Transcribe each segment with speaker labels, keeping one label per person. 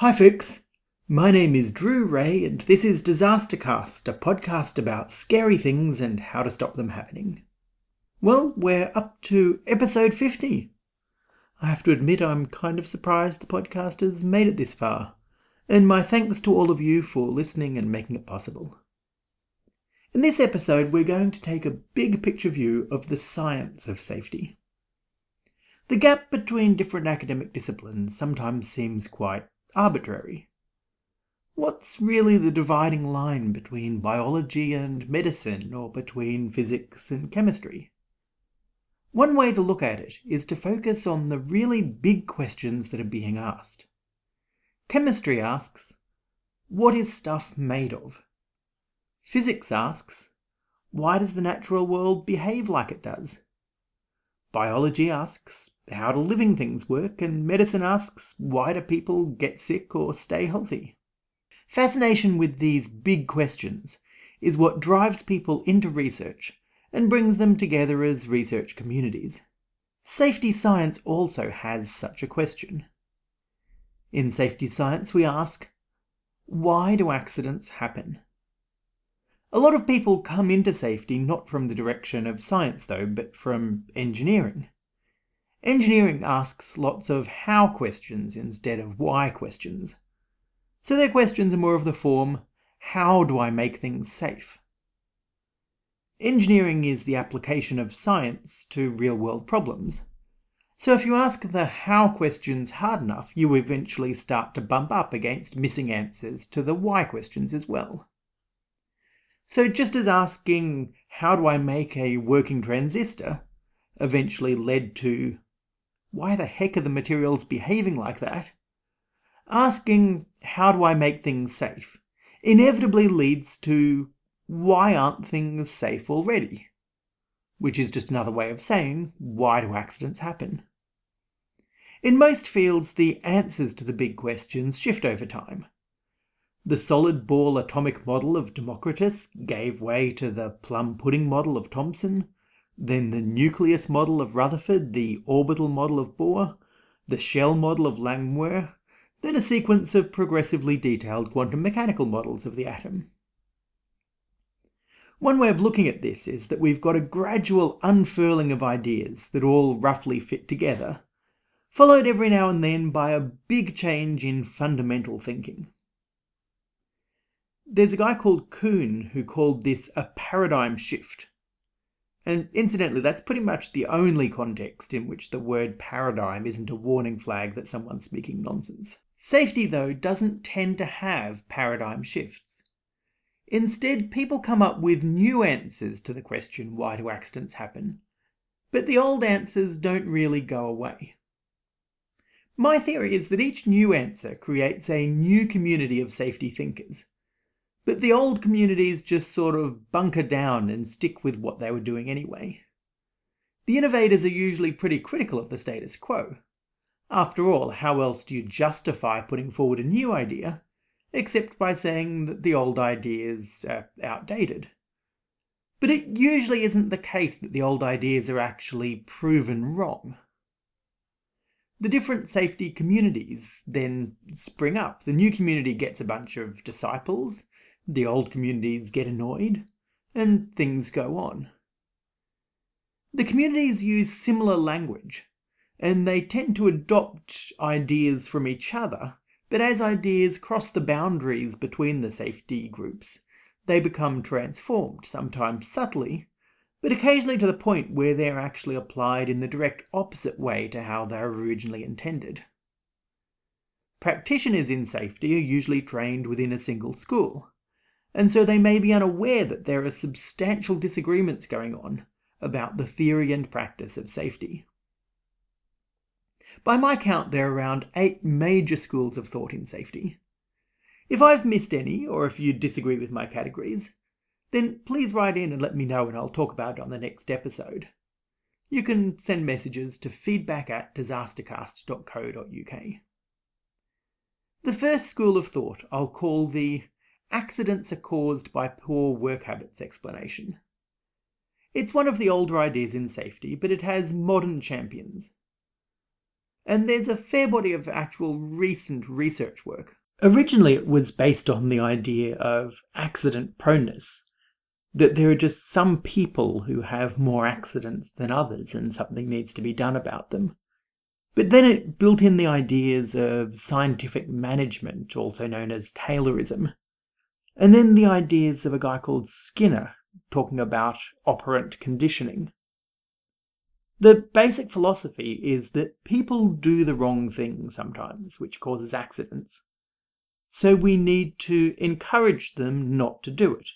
Speaker 1: Hi, folks. My name is Drew Rae, and this is Disastercast, a podcast about scary things and how to stop them happening. Well, we're up to episode 50. I have to admit I'm kind of surprised the podcast has made it this far, and my thanks to all of you for listening and making it possible. In this episode, we're going to take a big picture view of the science of safety. The gap between different academic disciplines sometimes seems quite arbitrary. What's really the dividing line between biology and medicine, or between physics and chemistry? One way to look at it is to focus on the really big questions that are being asked. Chemistry asks, what is stuff made of? Physics asks, why does the natural world behave like it does? Biology asks, how do living things work? And medicine asks, why do people get sick or stay healthy? Fascination with these big questions is what drives people into research and brings them together as research communities. Safety science also has such a question. In safety science, we ask, why do accidents happen? A lot of people come into safety not from the direction of science though, but from engineering. Engineering asks lots of how questions instead of why questions. So their questions are more of the form, how do I make things safe? Engineering is the application of science to real-world problems. So if you ask the how questions hard enough, you eventually start to bump up against missing answers to the why questions as well. So just as asking, how do I make a working transistor, eventually led to, why the heck are the materials behaving like that? Asking, how do I make things safe, inevitably leads to, why aren't things safe already? Which is just another way of saying, why do accidents happen? In most fields, the answers to the big questions shift over time. The solid ball atomic model of Democritus gave way to the plum pudding model of Thomson, then the nucleus model of Rutherford, the orbital model of Bohr, the shell model of Langmuir, then a sequence of progressively detailed quantum mechanical models of the atom. One way of looking at this is that we've got a gradual unfurling of ideas that all roughly fit together, followed every now and then by a big change in fundamental thinking. There's a guy called Kuhn who called this a paradigm shift. And incidentally, that's pretty much the only context in which the word paradigm isn't a warning flag that someone's speaking nonsense. Safety, though, doesn't tend to have paradigm shifts. Instead, people come up with new answers to the question, why do accidents happen? But the old answers don't really go away. My theory is that each new answer creates a new community of safety thinkers, but the old communities just sort of bunker down and stick with what they were doing anyway. The innovators are usually pretty critical of the status quo. After all, how else do you justify putting forward a new idea, except by saying that the old ideas are outdated? But it usually isn't the case that the old ideas are actually proven wrong. The different safety communities then spring up. The new community gets a bunch of disciples, the old communities get annoyed, and things go on. The communities use similar language, and they tend to adopt ideas from each other, but as ideas cross the boundaries between the safety groups, they become transformed, sometimes subtly, but occasionally to the point where they're actually applied in the direct opposite way to how they were originally intended. Practitioners in safety are usually trained within a single school, and so they may be unaware that there are substantial disagreements going on about the theory and practice of safety. By my count, there are around eight major schools of thought in safety. If I've missed any, or if you disagree with my categories, then please write in and let me know and I'll talk about it on the next episode. You can send messages to feedback at disastercast.co.uk. The first school of thought I'll call the accidents are caused by poor work habits explanation. It's one of the older ideas in safety, but it has modern champions. and there's a fair body of actual recent research work. Originally, it was based on the idea of accident proneness, that there are just some people who have more accidents than others and something needs to be done about them. But then it built in the ideas of scientific management, also known as Taylorism. And then the ideas of a guy called Skinner, talking about operant conditioning. The basic philosophy is that people do the wrong thing sometimes, which causes accidents. So we need to encourage them not to do it.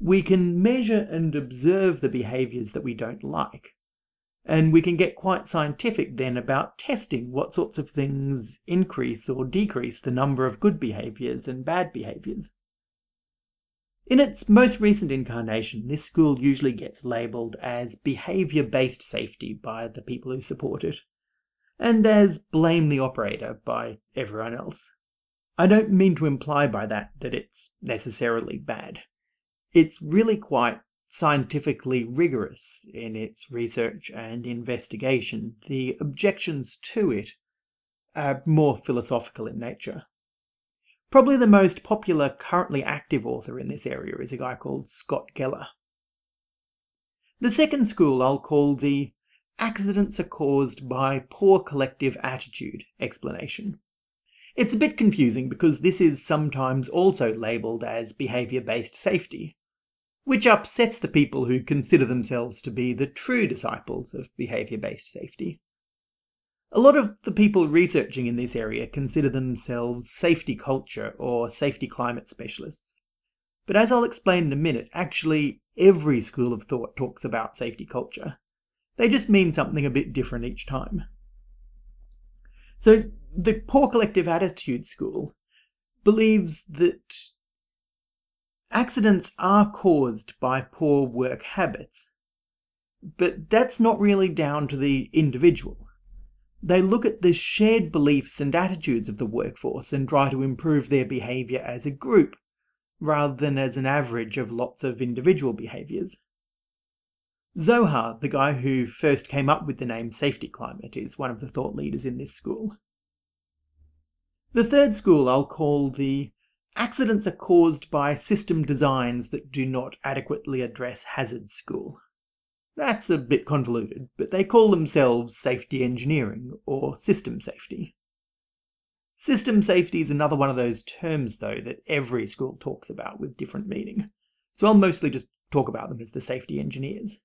Speaker 1: We can measure and observe the behaviors that we don't like. And we can get quite scientific then about testing what sorts of things increase or decrease the number of good behaviors and bad behaviors. In its most recent incarnation, this school usually gets labelled as behaviour based safety by the people who support it, and as blame the operator by everyone else. I don't mean to imply by that that it's necessarily bad. It's really quite scientifically rigorous in its research and investigation. The objections to it are more philosophical in nature. Probably the most popular currently active author in this area is a guy called Scott Geller. The second school I'll call the accidents are caused by poor collective attitude explanation. It's a bit confusing because this is sometimes also labelled as behaviour based safety, which upsets the people who consider themselves to be the true disciples of behaviour based safety. A lot of the people researching in this area consider themselves safety culture or safety climate specialists. But as I'll explain in a minute, actually every school of thought talks about safety culture. They just mean something a bit different each time. So the poor collective attitude school believes that accidents are caused by poor work habits, but that's not really down to the individual. They look at the shared beliefs and attitudes of the workforce and try to improve their behaviour as a group, rather than as an average of lots of individual behaviours. Zohar, the guy who first came up with the name safety climate, is one of the thought leaders in this school. The third school I'll call the accidents are caused by system designs that do not adequately address hazards school. That's a bit convoluted, but they call themselves safety engineering or system safety. System safety is another one of those terms, though, that every school talks about with different meaning, so I'll mostly just talk about them as the safety engineers.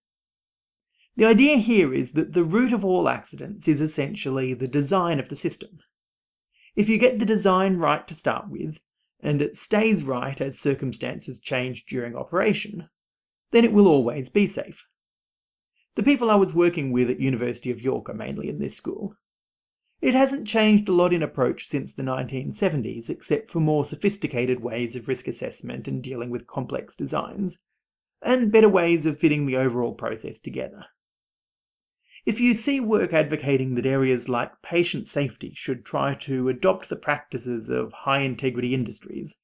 Speaker 1: The idea here is that the root of all accidents is essentially the design of the system. If you get the design right to start with, and it stays right as circumstances change during operation, then it will always be safe. The people I was working with at University of York are mainly in this school. It hasn't changed a lot in approach since the 1970s, except for more sophisticated ways of risk assessment and dealing with complex designs, and better ways of fitting the overall process together. If you see work advocating that areas like patient safety should try to adopt the practices of high integrity industries,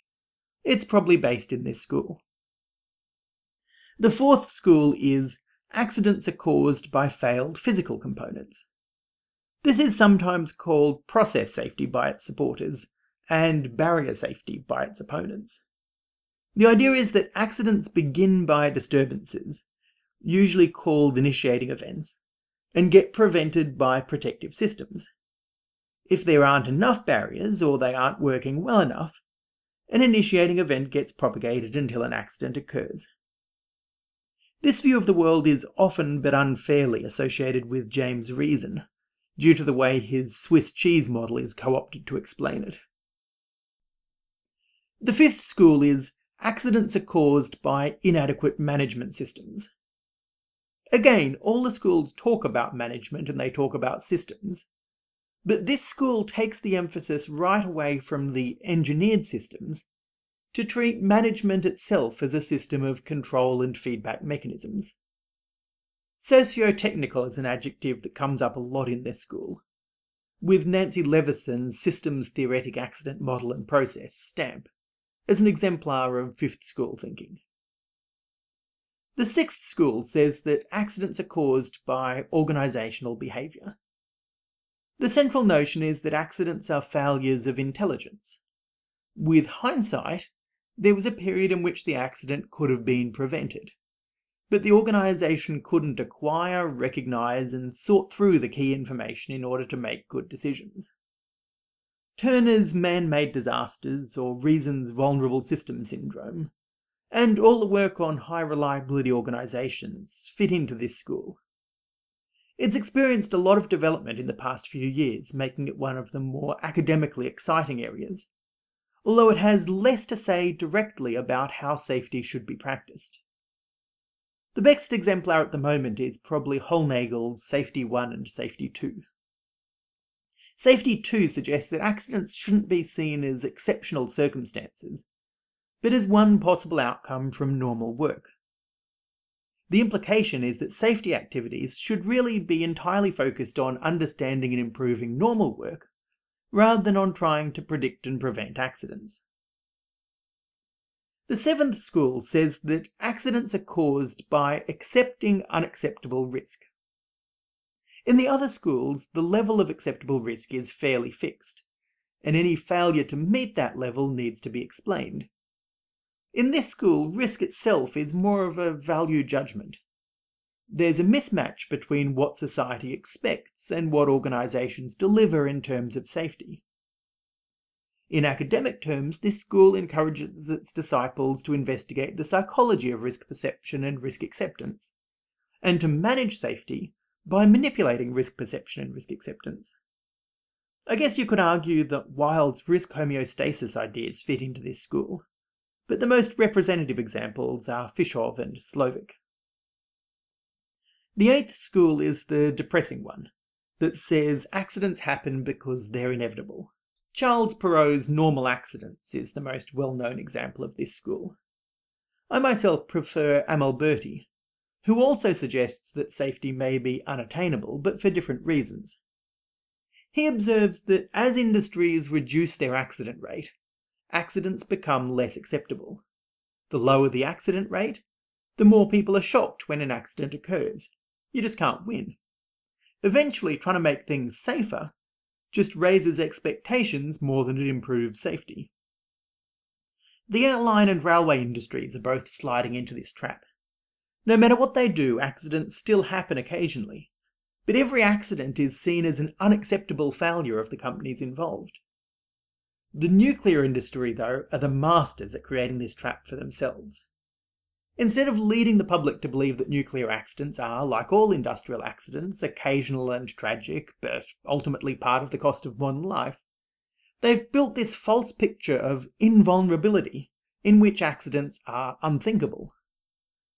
Speaker 1: it's probably based in this school. The fourth school is accidents are caused by failed physical components. This is sometimes called process safety by its supporters and barrier safety by its opponents. The idea is that accidents begin by disturbances, usually called initiating events, and get prevented by protective systems. If there aren't enough barriers or they aren't working well enough, an initiating event gets propagated until an accident occurs. This view of the world is often but unfairly associated with James Reason, due to the way his Swiss cheese model is co-opted to explain it. The fifth school is accidents are caused by inadequate management systems. Again, all the schools talk about management and they talk about systems, but this school takes the emphasis right away from the engineered systems to treat management itself as a system of control and feedback mechanisms. Socio-technical is an adjective that comes up a lot in this school, with Nancy Leveson's Systems Theoretic Accident Model and Process STAMP as an exemplar of fifth school thinking. The sixth school says that accidents are caused by organisational behaviour. The central notion is that accidents are failures of intelligence. With hindsight, there was a period in which the accident could have been prevented. But the organization couldn't acquire, recognize, and sort through the key information in order to make good decisions. Turner's man-made disasters, or Reason's vulnerable system syndrome, and all the work on high reliability organizations fit into this school. It's experienced a lot of development in the past few years, making it one of the more academically exciting areas, although it has less to say directly about how safety should be practiced. The best exemplar at the moment is probably Hollnagel's Safety 1 and Safety 2. Safety 2 suggests that accidents shouldn't be seen as exceptional circumstances, but as one possible outcome from normal work. The implication is that safety activities should really be entirely focused on understanding and improving normal work, rather than on trying to predict and prevent accidents. The seventh school says that accidents are caused by accepting unacceptable risk. In the other schools, the level of acceptable risk is fairly fixed, and any failure to meet that level needs to be explained. In this school, risk itself is more of a value judgment. There's a mismatch between what society expects and what organizations deliver in terms of safety. In academic terms, this school encourages its disciples to investigate the psychology of risk perception and risk acceptance, and to manage safety by manipulating risk perception and risk acceptance. I guess you could argue that Wilde's risk homeostasis ideas fit into this school, but the most representative examples are Fischhoff and Slovic. The eighth school is the depressing one, that says accidents happen because they're inevitable. Charles Perrow's Normal Accidents is the most well-known example of this school. I myself prefer Amalberti, who also suggests that safety may be unattainable, but for different reasons. He observes that as industries reduce their accident rate, accidents become less acceptable. The lower the accident rate, the more people are shocked when an accident occurs. You just can't win. Eventually, trying to make things safer just raises expectations more than it improves safety. The airline and railway industries are both sliding into this trap. No matter what they do, accidents still happen occasionally, but every accident is seen as an unacceptable failure of the companies involved. The nuclear industry, though, are the masters at creating this trap for themselves. Instead of leading the public to believe that nuclear accidents are, like all industrial accidents, occasional and tragic, but ultimately part of the cost of modern life, they've built this false picture of invulnerability in which accidents are unthinkable.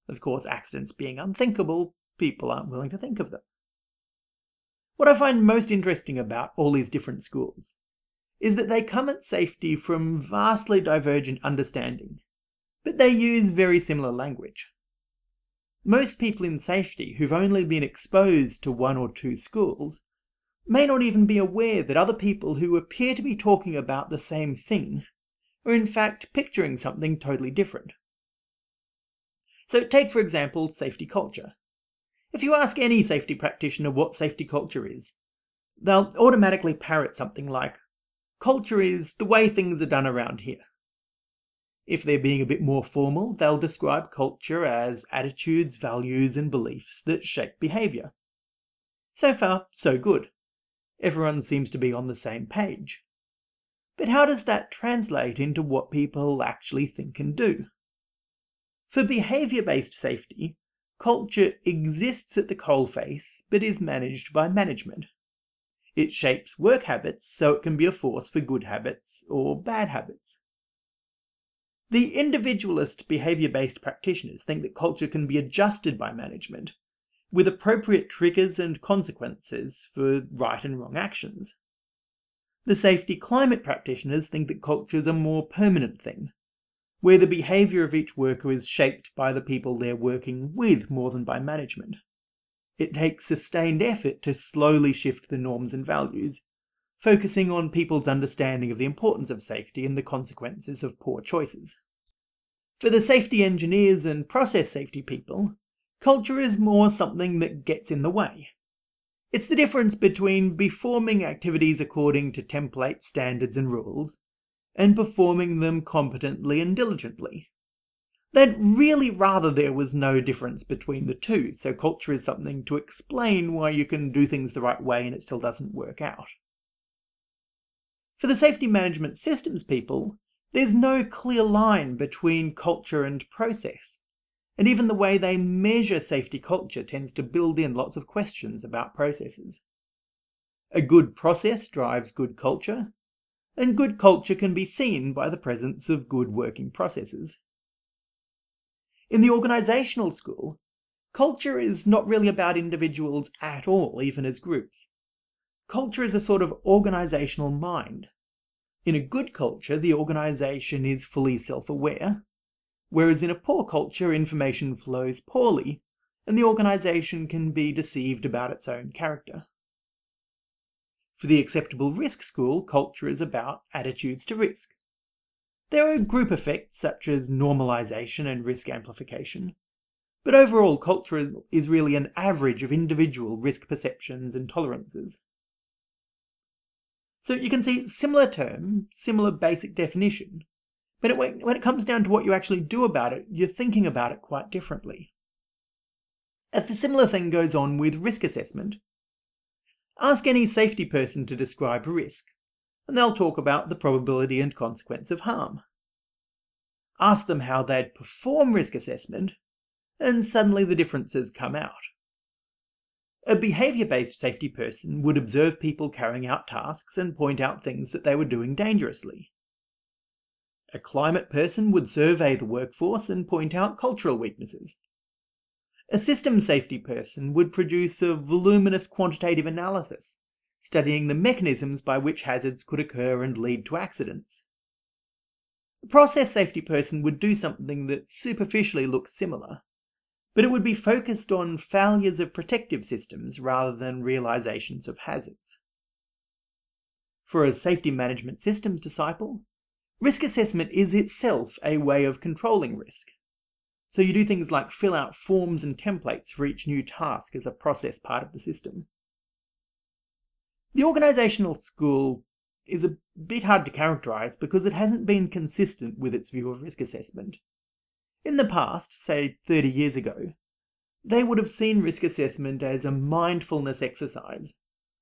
Speaker 1: Of course, accidents being unthinkable, people aren't willing to think of them. What I find most interesting about all these different schools is that they come at safety from vastly divergent understanding but they use very similar language. Most people in safety who've only been exposed to one or two schools may not even be aware that other people who appear to be talking about the same thing are in fact picturing something totally different. So take for example safety culture. If you ask any safety practitioner what safety culture is, they'll automatically parrot something like, culture is the way things are done around here. If they're being a bit more formal, they'll describe culture as attitudes, values, and beliefs that shape behavior. So far, so good. Everyone seems to be on the same page. But how does that translate into what people actually think and do? For behavior-based safety, culture exists at the coalface, but is managed by management. It shapes work habits so it can be a force for good habits or bad habits. The individualist behavior-based practitioners think that culture can be adjusted by management, with appropriate triggers and consequences for right and wrong actions. The safety climate practitioners think that culture is a more permanent thing, where the behavior of each worker is shaped by the people they're working with more than by management. It takes sustained effort to slowly shift the norms and values, focusing on people's understanding of the importance of safety and the consequences of poor choices. For the safety engineers and process safety people, culture is more something that gets in the way. It's the difference between performing activities according to template standards and rules and performing them competently and diligently. They'd really rather there was no difference between the two, so culture is something to explain why you can do things the right way and it still doesn't work out. For the safety management systems people, there's no clear line between culture and process. And even the way they measure safety culture tends to build in lots of questions about processes. A good process drives good culture, and good culture can be seen by the presence of good working processes. In the organisational school, culture is not really about individuals at all, even as groups. Culture is a sort of organisational mind. In a good culture, the organisation is fully self-aware, whereas in a poor culture, information flows poorly, and the organisation can be deceived about its own character. For the acceptable risk school, culture is about attitudes to risk. There are group effects such as normalization and risk amplification, but overall culture is really an average of individual risk perceptions and tolerances. So you can see similar term, similar basic definition, but it, when it comes down to what you actually do about it, you're thinking about it quite differently. If a similar thing goes on with risk assessment. Ask any safety person to describe risk, and they'll talk about the probability and consequence of harm. Ask them how they'd perform risk assessment, and suddenly the differences come out. A behaviour-based safety person would observe people carrying out tasks and point out things that they were doing dangerously. A climate person would survey the workforce and point out cultural weaknesses. A system safety person would produce a voluminous quantitative analysis, studying the mechanisms by which hazards could occur and lead to accidents. A process safety person would do something that superficially looks similar, but it would be focused on failures of protective systems rather than realizations of hazards. For a safety management systems disciple, risk assessment is itself a way of controlling risk. So you do things like fill out forms and templates for each new task as a process part of the system. The organisational school is a bit hard to characterise because it hasn't been consistent with its view of risk assessment. In the past, say 30 years ago, they would have seen risk assessment as a mindfulness exercise,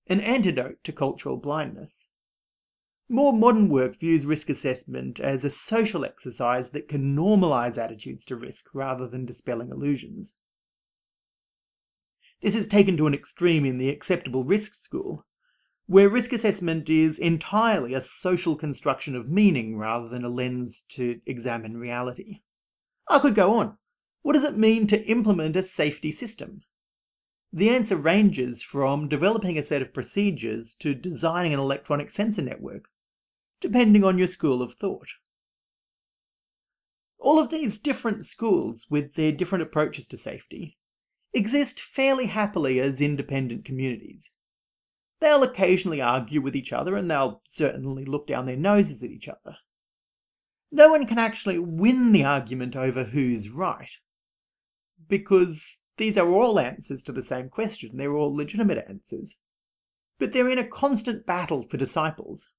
Speaker 1: an antidote to cultural blindness. More modern work views risk assessment as a social exercise that can normalise attitudes to risk rather than dispelling illusions. This is taken to an extreme in the acceptable risk school, where risk assessment is entirely a social construction of meaning rather than a lens to examine reality. I could go on. What does it mean to implement a safety system? The answer ranges from developing a set of procedures to designing an electronic sensor network, depending on your school of thought. All of these different schools, with their different approaches to safety, exist fairly happily as independent communities. They'll occasionally argue with each other and they'll certainly look down their noses at each other no one can actually win the argument over who's right. Because these are all answers to the same question, they're all legitimate answers. But they're in a constant battle for disciples.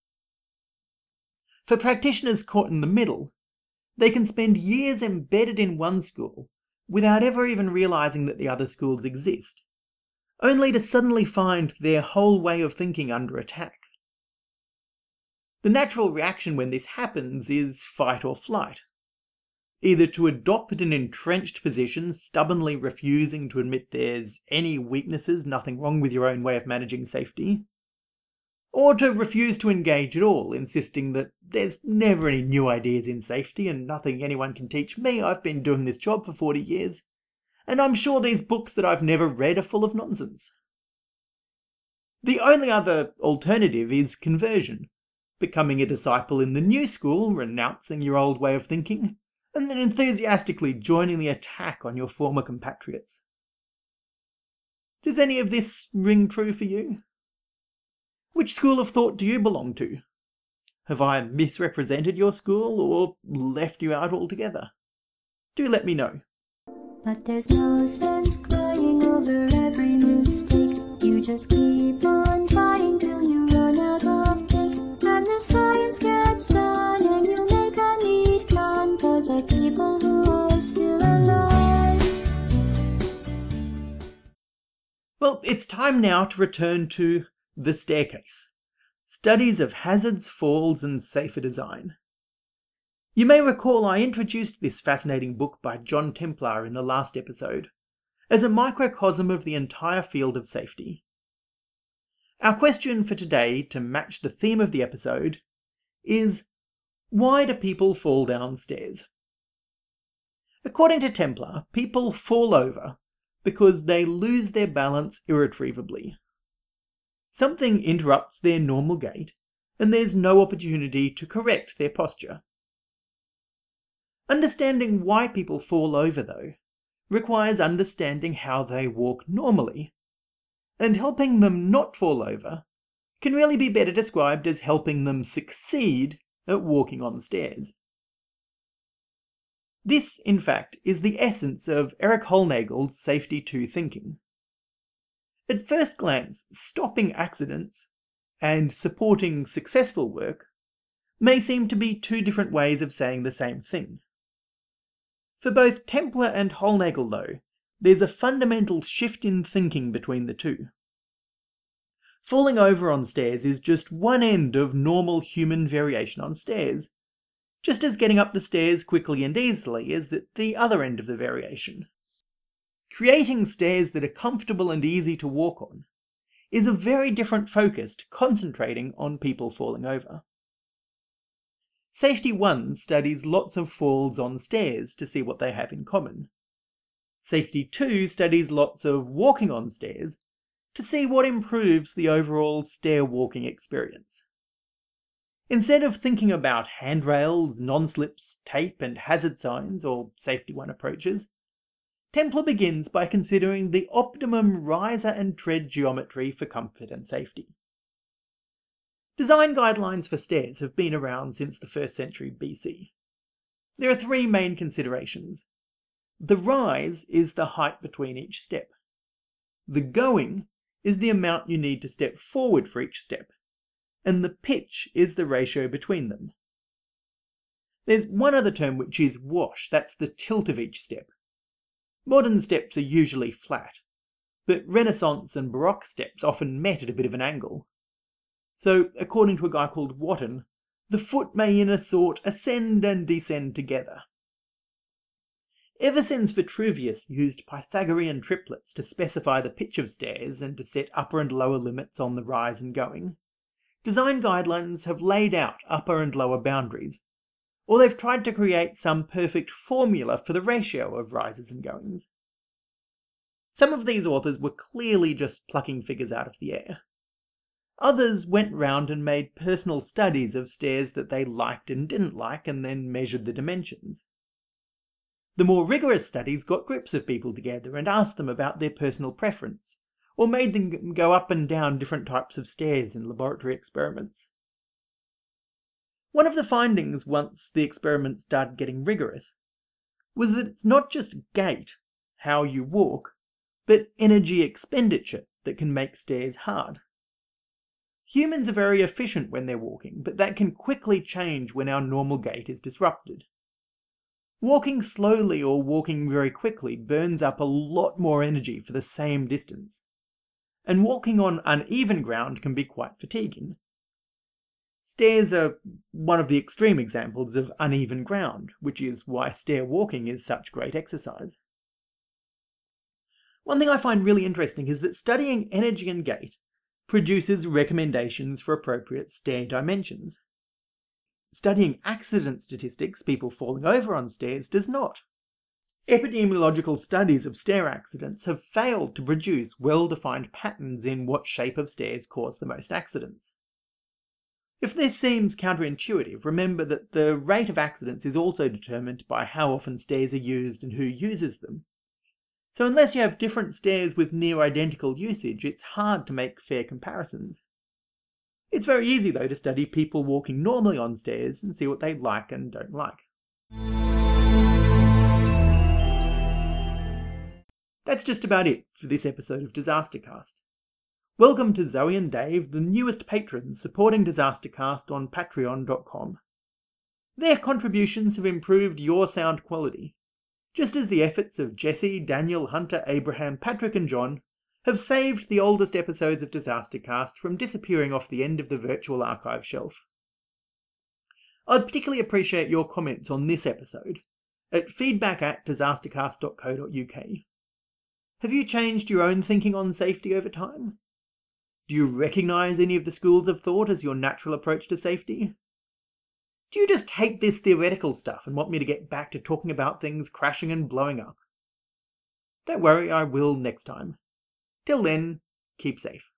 Speaker 1: For practitioners caught in the middle, they can spend years embedded in one school without ever even realizing that the other schools exist, only to suddenly find their whole way of thinking under attack. The natural reaction when this happens is fight or flight. Either to adopt an entrenched position, stubbornly refusing to admit there's any weaknesses, nothing wrong with your own way of managing safety, or to refuse to engage at all, insisting that there's never any new ideas in safety and nothing anyone can teach me, I've been doing this job for 40 years, and I'm sure these books that I've never read are full of nonsense. The only other alternative is conversion becoming a disciple in the new school, renouncing your old way of thinking, and then enthusiastically joining the attack on your former compatriots. Does any of this ring true for you? Which school of thought do you belong to? Have I misrepresented your school or left you out altogether? Do let me know. But there's no sense crying over every mistake. You
Speaker 2: just keep on
Speaker 1: Well, it's time now to return to The Staircase Studies of Hazards, Falls, and Safer Design. You may recall I introduced this fascinating book by John Templer in the last episode as a microcosm of the entire field of safety. Our question for today, to match the theme of the episode, is why do people fall downstairs? According to Templer, people fall over because they lose their balance irretrievably. Something interrupts their normal gait, and there's no opportunity to correct their posture. Understanding why people fall over, though, requires understanding how they walk normally, and helping them not fall over can really be better described as helping them succeed at walking on stairs. This, in fact, is the essence of Erik Hollnagel's Safety 2 thinking. At first glance, stopping accidents and supporting successful work may seem to be two different ways of saying the same thing. For both Templer and Hollnagel, though, there's a fundamental shift in thinking between the two. Falling over on stairs is just one end of normal human variation on stairs, just as getting up the stairs quickly and easily is the other end of the variation. Creating stairs that are comfortable and easy to walk on is a very different focus to concentrating on people falling over. Safety 1 studies lots of falls on stairs to see what they have in common. Safety 2 studies lots of walking on stairs to see what improves the overall stair walking experience. Instead of thinking about handrails, non-slips, tape and hazard signs, or Safety 1 approaches, Templer begins by considering the optimum riser and tread geometry for comfort and safety. Design guidelines for stairs have been around since the 1st century BC. There are three main considerations. The rise is the height between each step. The going is the amount you need to step forward for each step, and the pitch is the ratio between them. There's one other term which is wash, that's the tilt of each step. Modern steps are usually flat, but Renaissance and Baroque steps often met at a bit of an angle. So, according to a guy called Wotton, the foot may in a sort ascend and descend together. Ever since Vitruvius used Pythagorean triplets to specify the pitch of stairs and to set upper and lower limits on the rise and going, design guidelines have laid out upper and lower boundaries, or they've tried to create some perfect formula for the ratio of rises and goings. Some of these authors were clearly just plucking figures out of the air. Others went round and made personal studies of stairs that they liked and didn't like and then measured the dimensions. The more rigorous studies got groups of people together and asked them about their personal preference, or made them go up and down different types of stairs in laboratory experiments. One of the findings once the experiment started getting rigorous was that it's not just gait, how you walk, but energy expenditure that can make stairs hard. Humans are very efficient when they're walking, but that can quickly change when our normal gait is disrupted. Walking slowly or walking very quickly burns up a lot more energy for the same distance. And walking on uneven ground can be quite fatiguing. Stairs are one of the extreme examples of uneven ground, which is why stair walking is such great exercise. One thing I find really interesting is that studying energy and gait produces recommendations for appropriate stair dimensions. Studying accident statistics, people falling over on stairs, does not. Epidemiological studies of stair accidents have failed to produce well-defined patterns in what shape of stairs cause the most accidents. If this seems counterintuitive, remember that the rate of accidents is also determined by how often stairs are used and who uses them, so unless you have different stairs with near identical usage, it's hard to make fair comparisons. It's very easy though to study people walking normally on stairs and see what they like and don't like. That's just about it for this episode of Disastercast. Welcome to Zoe and Dave, the newest patrons supporting Disastercast on patreon.com. Their contributions have improved your sound quality, just as the efforts of Jesse, Daniel, Hunter, Abraham, Patrick, and John have saved the oldest episodes of Disastercast from disappearing off the end of the virtual archive shelf. I'd particularly appreciate your comments on this episode at feedback at disastercast.co.uk. Have you changed your own thinking on safety over time? Do you recognize any of the schools of thought as your natural approach to safety? Do you just hate this theoretical stuff and want me to get back to talking about things crashing and blowing up? Don't worry, I will next time. Till then, keep safe.